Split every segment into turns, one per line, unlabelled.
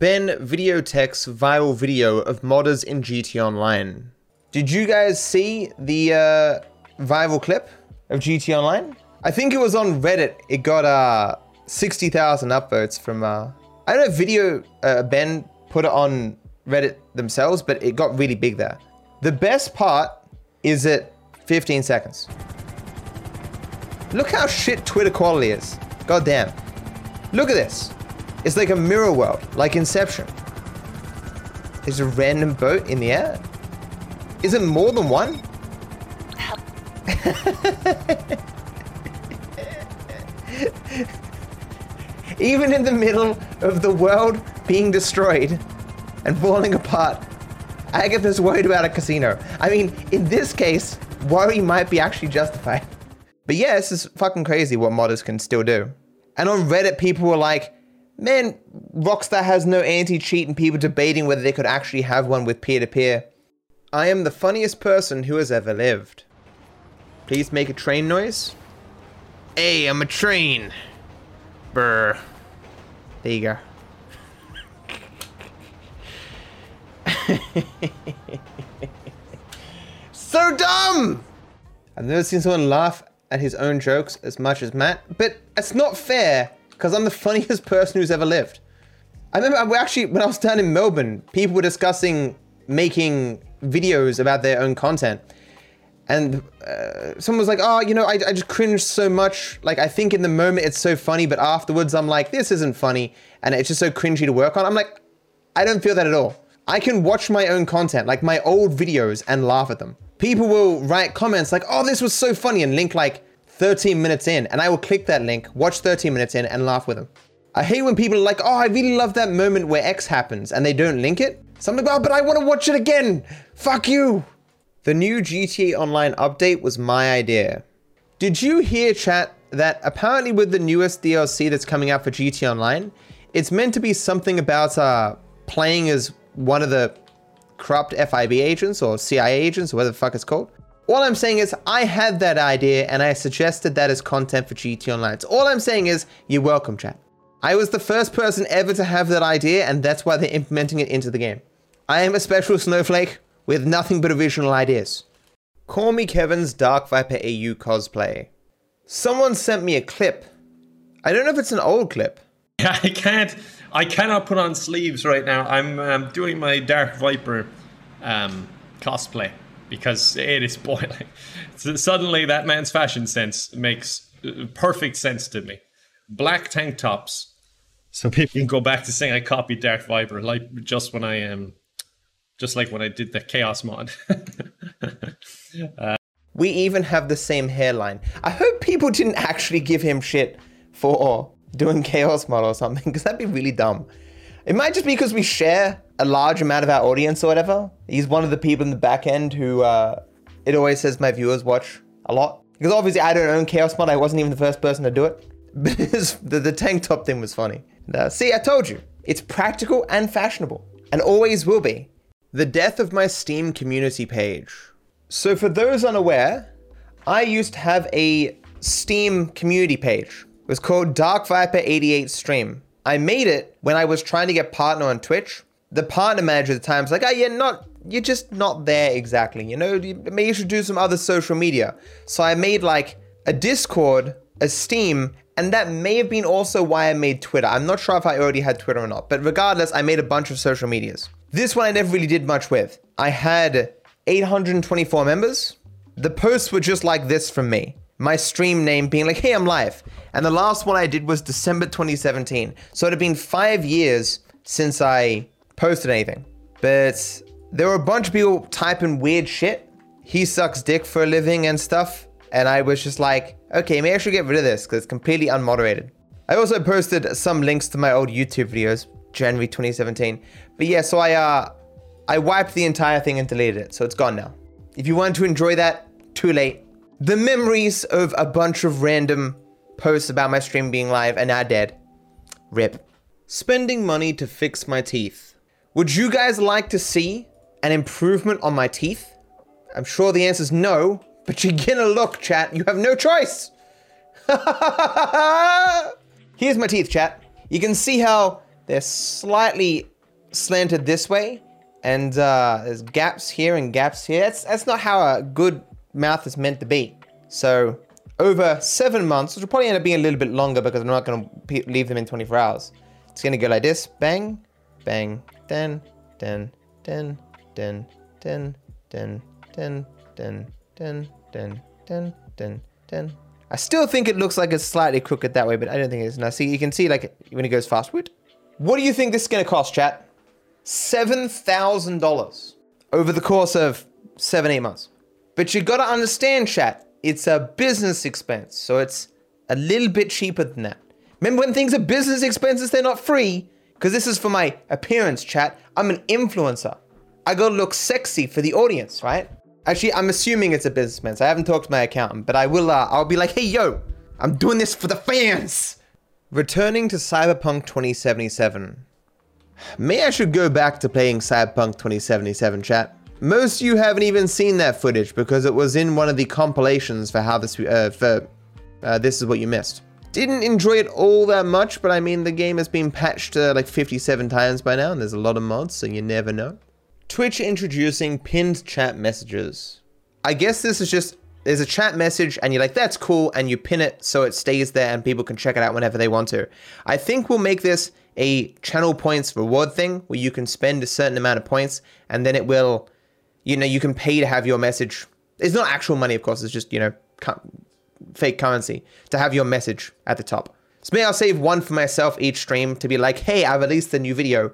Ben VideoTech's viral video of modders in GTA Online. Did you guys see the uh, viral clip of GTA Online? I think it was on Reddit. It got uh, 60,000 upvotes from, uh, I don't know video, uh, Ben put it on Reddit themselves, but it got really big there. The best part is at 15 seconds. Look how shit Twitter quality is. God damn. Look at this. It's like a mirror world, like Inception. There's a random boat in the air. Is it more than one? Even in the middle of the world being destroyed and falling apart, Agatha's worried about a casino. I mean, in this case, worry might be actually justified. But yeah, this is fucking crazy what modders can still do. And on Reddit, people were like, man, Rockstar has no anti cheat, and people debating whether they could actually have one with peer to peer. I am the funniest person who has ever lived. Please make a train noise. Hey, I'm a train. Brr. There you go. so dumb! I've never seen someone laugh at his own jokes as much as Matt, but it's not fair because I'm the funniest person who's ever lived. I remember actually when I was down in Melbourne, people were discussing making videos about their own content. And uh, someone was like, oh, you know, I, I just cringe so much. Like, I think in the moment it's so funny, but afterwards I'm like, this isn't funny. And it's just so cringy to work on. I'm like, I don't feel that at all. I can watch my own content, like my old videos, and laugh at them. People will write comments like, oh, this was so funny, and link like 13 minutes in. And I will click that link, watch 13 minutes in, and laugh with them. I hate when people are like, oh, I really love that moment where X happens, and they don't link it. So I'm like, oh, but I want to watch it again. Fuck you. The new GTA Online update was my idea. Did you hear, chat, that apparently with the newest DLC that's coming out for GTA Online, it's meant to be something about uh, playing as one of the corrupt FIB agents or CIA agents or whatever the fuck it's called? All I'm saying is I had that idea and I suggested that as content for GTA Online. So all I'm saying is you're welcome, chat. I was the first person ever to have that idea and that's why they're implementing it into the game. I am a special snowflake with nothing but original ideas. CallMeKevin's Dark Viper AU cosplay. Someone sent me a clip. I don't know if it's an old clip.
I can't. I cannot put on sleeves right now. I'm um, doing my Dark Viper um, cosplay because it is boiling. So suddenly, that man's fashion sense makes uh, perfect sense to me. Black tank tops, so people can go back to saying I copied Dark Viper, like just when I am um, just like when I did the Chaos mod.
uh, we even have the same hairline. I hope people didn't actually give him shit for doing Chaos mod or something, because that'd be really dumb. It might just be because we share a large amount of our audience or whatever. He's one of the people in the back end who uh, it always says my viewers watch a lot. Because obviously I don't own Chaos mod, I wasn't even the first person to do it. But the, the tank top thing was funny. Uh, see, I told you, it's practical and fashionable, and always will be. The death of my Steam community page. So, for those unaware, I used to have a Steam community page. It was called Dark Viper 88 Stream. I made it when I was trying to get partner on Twitch. The partner manager at the time was like, "Oh, you're not, you're just not there exactly. You know, maybe you should do some other social media." So I made like a Discord, a Steam, and that may have been also why I made Twitter. I'm not sure if I already had Twitter or not, but regardless, I made a bunch of social medias. This one I never really did much with. I had 824 members. The posts were just like this from me. My stream name being like, hey, I'm live. And the last one I did was December 2017. So it had been five years since I posted anything. But there were a bunch of people typing weird shit. He sucks dick for a living and stuff. And I was just like, okay, maybe I should get rid of this because it's completely unmoderated. I also posted some links to my old YouTube videos, January 2017. But yeah, so I uh I wiped the entire thing and deleted it, so it's gone now. If you want to enjoy that, too late. The memories of a bunch of random posts about my stream being live are now dead. Rip. Spending money to fix my teeth. Would you guys like to see an improvement on my teeth? I'm sure the answer is no, but you're gonna look, chat. You have no choice. Here's my teeth, chat. You can see how they're slightly slanted this way, and uh, there's gaps here and gaps here. That's that's not how a good mouth is meant to be. So over seven months, which will probably end up being a little bit longer because I'm not going to leave them in 24 hours. It's going to go like this: bang, bang, then, then, then, then, then, then, then, then, then, then, then, then, then. I still think it looks like it's slightly crooked that way, but I don't think it is. Now, see, you can see like when it goes fast. What do you think this is going to cost, chat? $7,000 over the course of seven, eight months. But you got to understand, chat, it's a business expense. So it's a little bit cheaper than that. Remember when things are business expenses, they're not free? Because this is for my appearance, chat. I'm an influencer. I gotta look sexy for the audience, right? Actually, I'm assuming it's a businessman, so I haven't talked to my accountant, but I will, uh, I'll be like, hey, yo, I'm doing this for the fans. Returning to Cyberpunk 2077. May I should go back to playing Cyberpunk 2077, chat. Most of you haven't even seen that footage because it was in one of the compilations for how this, uh, for, uh, this is what you missed. Didn't enjoy it all that much, but I mean, the game has been patched uh, like 57 times by now, and there's a lot of mods, so you never know. Twitch introducing pinned chat messages. I guess this is just there's a chat message and you're like, that's cool, and you pin it so it stays there and people can check it out whenever they want to. I think we'll make this a channel points reward thing where you can spend a certain amount of points and then it will, you know, you can pay to have your message. It's not actual money, of course, it's just, you know, fake currency to have your message at the top. So maybe I'll save one for myself each stream to be like, hey, I've released a new video.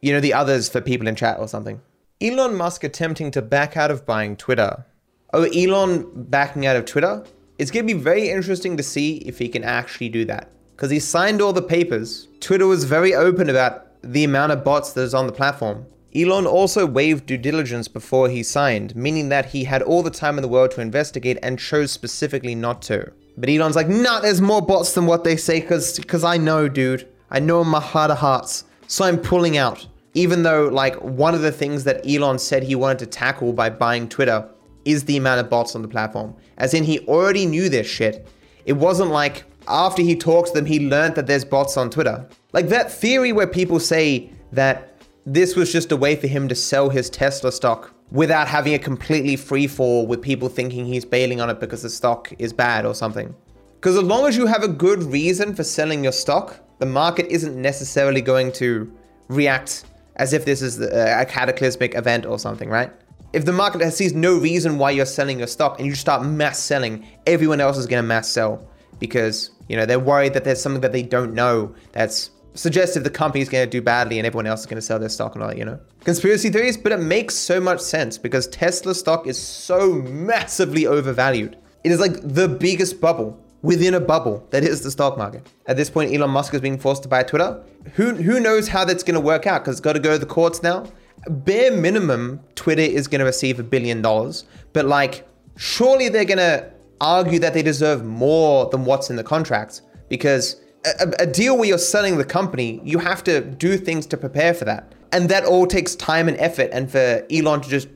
You know, the others for people in chat or something. Elon Musk attempting to back out of buying Twitter. Oh, Elon backing out of Twitter? It's going to be very interesting to see if he can actually do that. Because he signed all the papers. Twitter was very open about the amount of bots that is on the platform. Elon also waived due diligence before he signed, meaning that he had all the time in the world to investigate and chose specifically not to. But Elon's like, nah, there's more bots than what they say, cause, cause I know, dude. I know in my heart of hearts. So I'm pulling out even though like one of the things that Elon said he wanted to tackle by buying Twitter is the amount of bots on the platform. As in he already knew this shit. It wasn't like after he talked to them he learned that there's bots on Twitter. Like that theory where people say that this was just a way for him to sell his Tesla stock without having a completely free fall with people thinking he's bailing on it because the stock is bad or something. Because as long as you have a good reason for selling your stock, the market isn't necessarily going to react as if this is uh, a cataclysmic event or something, right? If the market sees no reason why you're selling your stock and you start mass selling, everyone else is going to mass sell because, you know, they're worried that there's something that they don't know that's suggestive the company's going to do badly and everyone else is going to sell their stock and all that, you know? Conspiracy theories, but it makes so much sense because Tesla stock is so massively overvalued. It is like the biggest bubble within a bubble that is the stock market. At this point, Elon Musk is being forced to buy Twitter. Who, who knows how that's going to work out because it's got to go to the courts now. Bare minimum, Twitter is going to receive a billion dollars, but like, surely they're going to argue that they deserve more than what's in the contract because a, a, deal where you're selling the company, you have to do things to prepare for that. And that all takes time and effort, and for Elon to just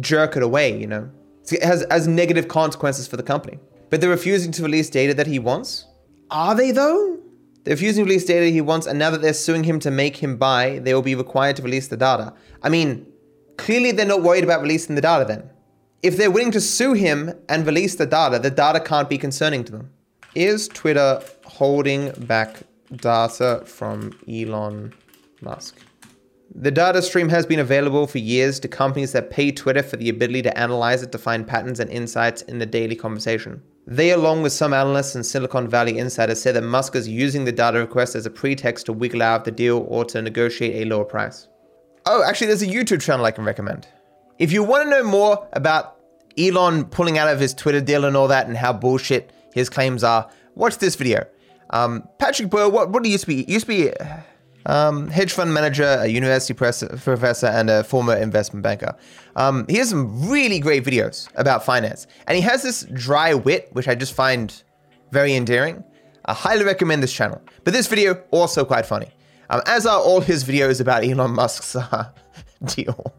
jerk it away, you know, it has, has negative consequences for the company. But they're refusing to release data that he wants? Are they though? They're refusing to release data he wants, and now that they're suing him to make him buy, they will be required to release the data. I mean, clearly they're not worried about releasing the data then. If they're willing to sue him and release the data, the data can't be concerning to them. Is Twitter holding back data from Elon Musk? The data stream has been available for years to companies that pay Twitter for the ability to analyze it to find patterns and insights in the daily conversation. They, along with some analysts and Silicon Valley insiders, say that Musk is using the data request as a pretext to wiggle out of the deal or to negotiate a lower price. Oh, actually, there's a YouTube channel I can recommend. If you want to know more about Elon pulling out of his Twitter deal and all that and how bullshit his claims are, watch this video. Um, Patrick Boyle, what, what do you used to be? Used to be um, hedge fund manager, a university professor, and a former investment banker. Um, he has some really great videos about finance, and he has this dry wit, which I just find very endearing. I highly recommend this channel. But this video also quite funny, um, as are all his videos about Elon Musk's uh, deal.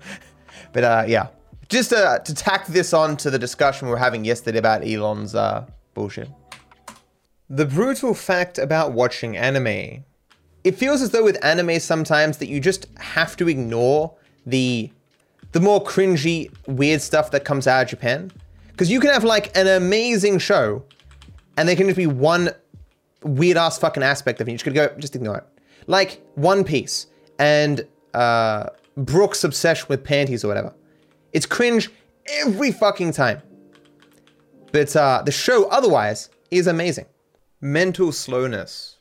but uh, yeah, just uh, to tack this on to the discussion we were having yesterday about Elon's uh, bullshit. The brutal fact about watching anime it feels as though with anime sometimes that you just have to ignore the the more cringy, weird stuff that comes out of Japan. Because you can have like an amazing show, and there can just be one weird ass fucking aspect of it. You just gotta go, just ignore it. Like One Piece and uh, Brook's obsession with panties or whatever. It's cringe every fucking time. But uh, the show otherwise is amazing. Mental slowness.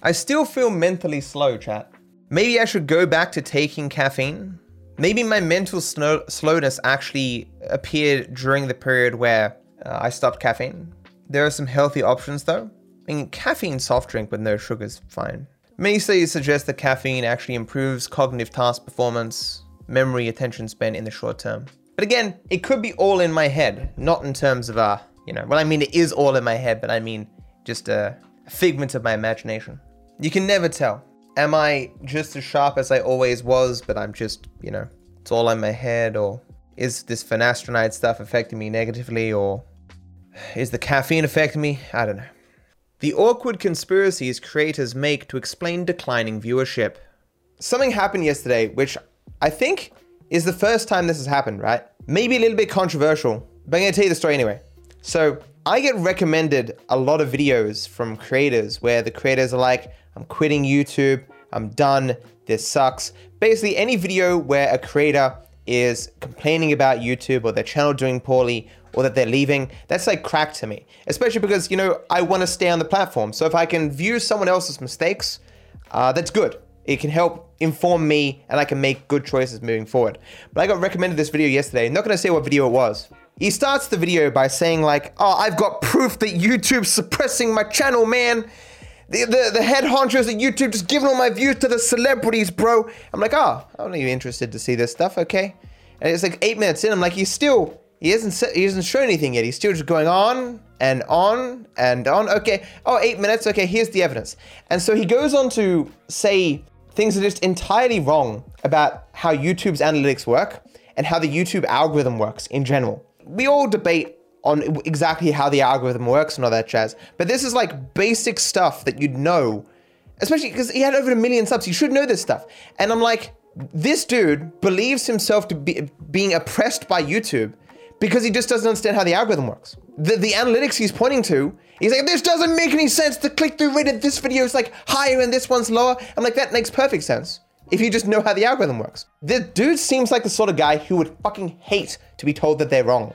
I still feel mentally slow, chat. Maybe I should go back to taking caffeine. Maybe my mental snow- slowness actually appeared during the period where uh, I stopped caffeine. There are some healthy options though. I mean, caffeine soft drink with no sugar is fine. Many studies suggest that caffeine actually improves cognitive task performance, memory, attention span in the short term. But again, it could be all in my head, not in terms of, uh, you know, well, I mean, it is all in my head, but I mean just a figment of my imagination. You can never tell. Am I just as sharp as I always was, but I'm just, you know, it's all in my head, or is this finasteride stuff affecting me negatively, or is the caffeine affecting me? I don't know. The awkward conspiracies creators make to explain declining viewership. Something happened yesterday, which I think is the first time this has happened, right? Maybe a little bit controversial, but I'm gonna tell you the story anyway. So, I get recommended a lot of videos from creators where the creators are like, I'm quitting YouTube, I'm done, this sucks. Basically, any video where a creator is complaining about YouTube or their channel doing poorly or that they're leaving, that's like crack to me. Especially because, you know, I want to stay on the platform. So if I can view someone else's mistakes, uh, that's good. It can help inform me and I can make good choices moving forward. But I got recommended this video yesterday. I'm not going to say what video it was. He starts the video by saying like, oh, I've got proof that YouTube's suppressing my channel, man. The, the, the head honchos at YouTube just giving all my views to the celebrities, bro. I'm like, oh, I'm not even interested to see this stuff, okay? And it's like eight minutes in. I'm like, he's still, he hasn't, he hasn't shown anything yet. He's still just going on and on and on. Okay, oh, eight minutes. Okay, here's the evidence. And so he goes on to say things that are just entirely wrong about how YouTube's analytics work and how the YouTube algorithm works in general. We all debate on exactly how the algorithm works and all that jazz. But this is like basic stuff that you'd know, especially because he had over a million subs. You should know this stuff. And I'm like, this dude believes himself to be being oppressed by YouTube because he just doesn't understand how the algorithm works. The, the analytics he's pointing to, he's like, this doesn't make any sense. The click-through rate of this video is like higher and this one's lower. I'm like, that makes perfect sense if you just know how the algorithm works. The dude seems like the sort of guy who would fucking hate to be told that they're wrong.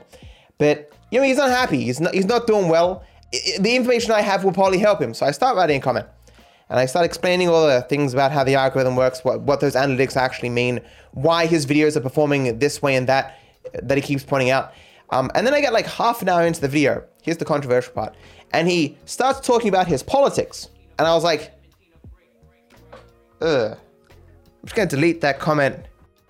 But you know, he's unhappy. He's not, he's not doing well. The information I have will probably help him. So I start writing a comment. And I start explaining all the things about how the algorithm works, what, what those analytics actually mean, why his videos are performing this way and that, that he keeps pointing out. Um, and then I get like half an hour into the video. Here's the controversial part. And he starts talking about his politics. And I was like, ugh. I'm just going to delete that comment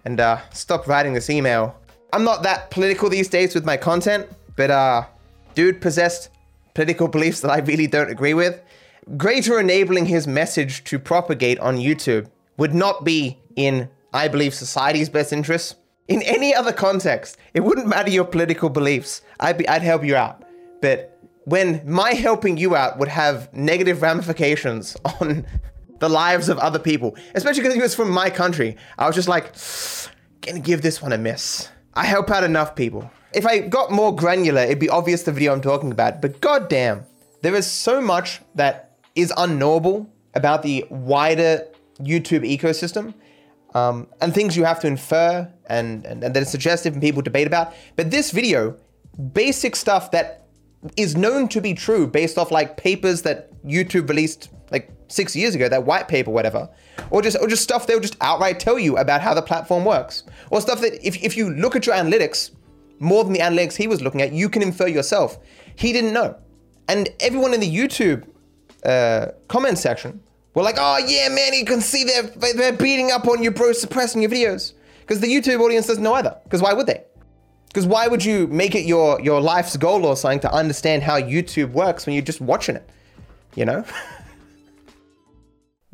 and uh, stop writing this email. I'm not that political these days with my content, but uh, dude possessed political beliefs that I really don't agree with. Greater enabling his message to propagate on YouTube would not be in, I believe, society's best interests. In any other context, it wouldn't matter your political beliefs. I'd, be, I'd help you out. But when my helping you out would have negative ramifications on the lives of other people, especially because he was from my country, I was just like, gonna give this one a miss. I help out enough people if I got more granular, it'd be obvious the video I'm talking about. But goddamn, there is so much that is unknowable about the wider YouTube ecosystem, um, and things you have to infer and, and, and that is suggestive and people debate about. But this video, basic stuff that is known to be true based off like papers that YouTube released six years ago, that white paper, whatever, or just or just stuff they'll just outright tell you about how the platform works, or stuff that if, if you look at your analytics more than the analytics he was looking at, you can infer yourself. He didn't know. And everyone in the YouTube uh, comment section were like, oh yeah, man, you can see they're, they're beating up on you, bro, suppressing your videos. Because the YouTube audience doesn't know either. Because why would they? Because why would you make it your, your life's goal or something to understand how YouTube works when you're just watching it? You know?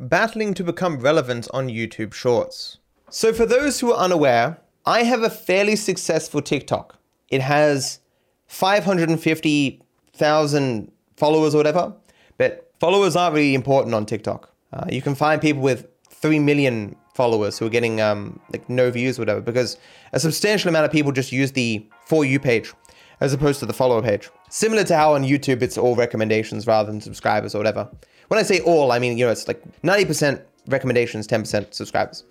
Battling to become relevant on YouTube Shorts. So, for those who are unaware, I have a fairly successful TikTok. It has 550,000 followers or whatever, but followers aren't really important on TikTok. Uh, you can find people with 3 million followers who are getting um, like no views or whatever because a substantial amount of people just use the For You page as opposed to the follower page. Similar to how on YouTube it's all recommendations rather than subscribers or whatever. When I say all, I mean, you know, it's like 90% recommendations, 10% subscribers.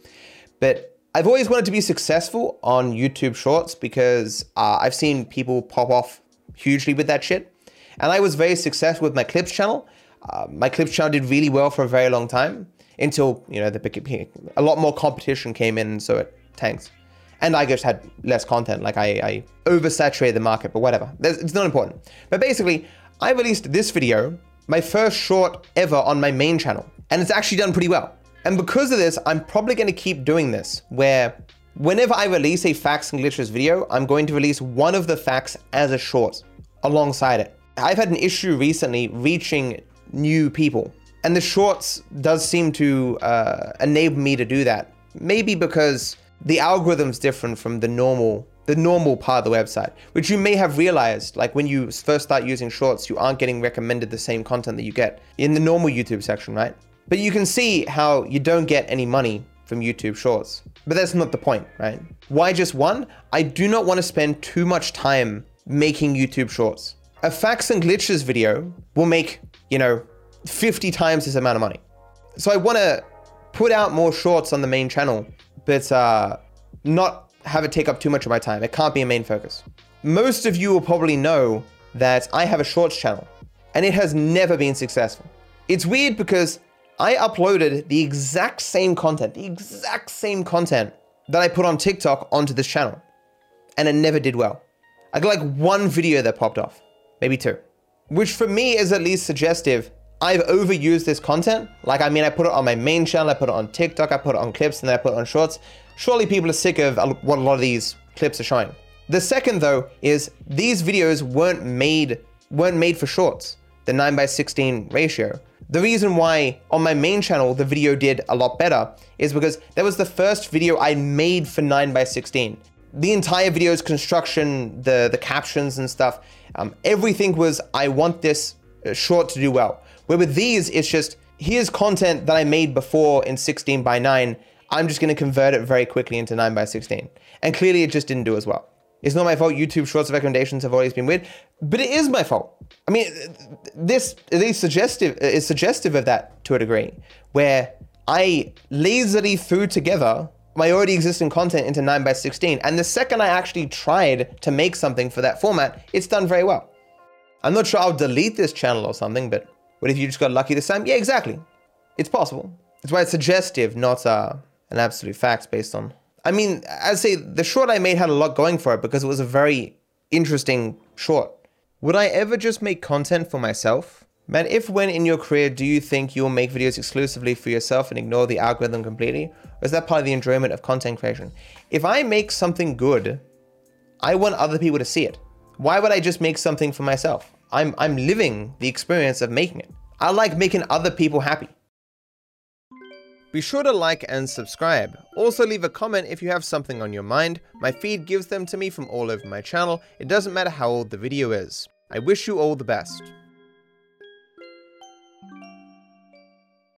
But I've always wanted to be successful on YouTube Shorts because uh, I've seen people pop off hugely with that shit. And I was very successful with my Clips channel. Uh, my Clips channel did really well for a very long time until, you know, the, a lot more competition came in, so it tanks. And I just had less content, like I, I oversaturated the market, but whatever. It's not important. But basically, I released this video, my first short ever on my main channel, and it's actually done pretty well. And because of this, I'm probably going to keep doing this, where whenever I release a facts and glitches video, I'm going to release one of the facts as a short alongside it. I've had an issue recently reaching new people, and the shorts does seem to uh, enable me to do that. Maybe because the algorithm's different from the normal the normal part of the website, which you may have realized, like when you first start using shorts, you aren't getting recommended the same content that you get in the normal YouTube section, right? But you can see how you don't get any money from YouTube Shorts. But that's not the point, right? Why just one? I do not want to spend too much time making YouTube Shorts. A facts and glitches video will make, you know, 50 times this amount of money. So I want to put out more shorts on the main channel, but uh, not have it take up too much of my time. It can't be a main focus. Most of you will probably know that I have a shorts channel, and it has never been successful. It's weird because I uploaded the exact same content, the exact same content that I put on TikTok onto this channel, and it never did well. I got like one video that popped off, maybe two, which for me is at least suggestive. I've overused this content. Like, I mean, I put it on my main channel, I put it on TikTok, I put it on clips, and then I put it on shorts. Surely people are sick of what a lot of these clips are showing. The second though is these videos weren't made weren't made for shorts, the 9 by 16 ratio. The reason why on my main channel the video did a lot better is because that was the first video I made for 9x16. The entire video's construction, the, the captions and stuff, um, everything was, I want this uh, short to do well. Where with these, it's just, here's content that I made before in 16 by 9. I'm just going to convert it very quickly into 9 by 16. And clearly it just didn't do as well. It's not my fault. YouTube Shorts recommendations have always been weird, but it is my fault. I mean, this least suggestive is suggestive of that to a degree, where I lazily threw together my already existing content into 9 by 16 and the second I actually tried to make something for that format, it's done very well. I'm not sure I'll delete this channel or something, but what if you just got lucky this time? Yeah, exactly. It's possible. That's why it's suggestive, not uh, an absolute fact based on I mean, I'd say the short I made had a lot going for it because it was a very interesting short. Would I ever just make content for myself? Man, if when in your career do you think you'll make videos exclusively for yourself and ignore the algorithm completely? Or is that part of the enjoyment of content creation? If I make something good, I want other people to see it. Why would I just make something for myself? I'm, I'm living the experience of making it. I like making other people happy. Be sure to like and subscribe. Also leave a comment if you have something on your mind. My feed gives them to me from all over my channel. It doesn't matter how old the video is. I wish you all the best.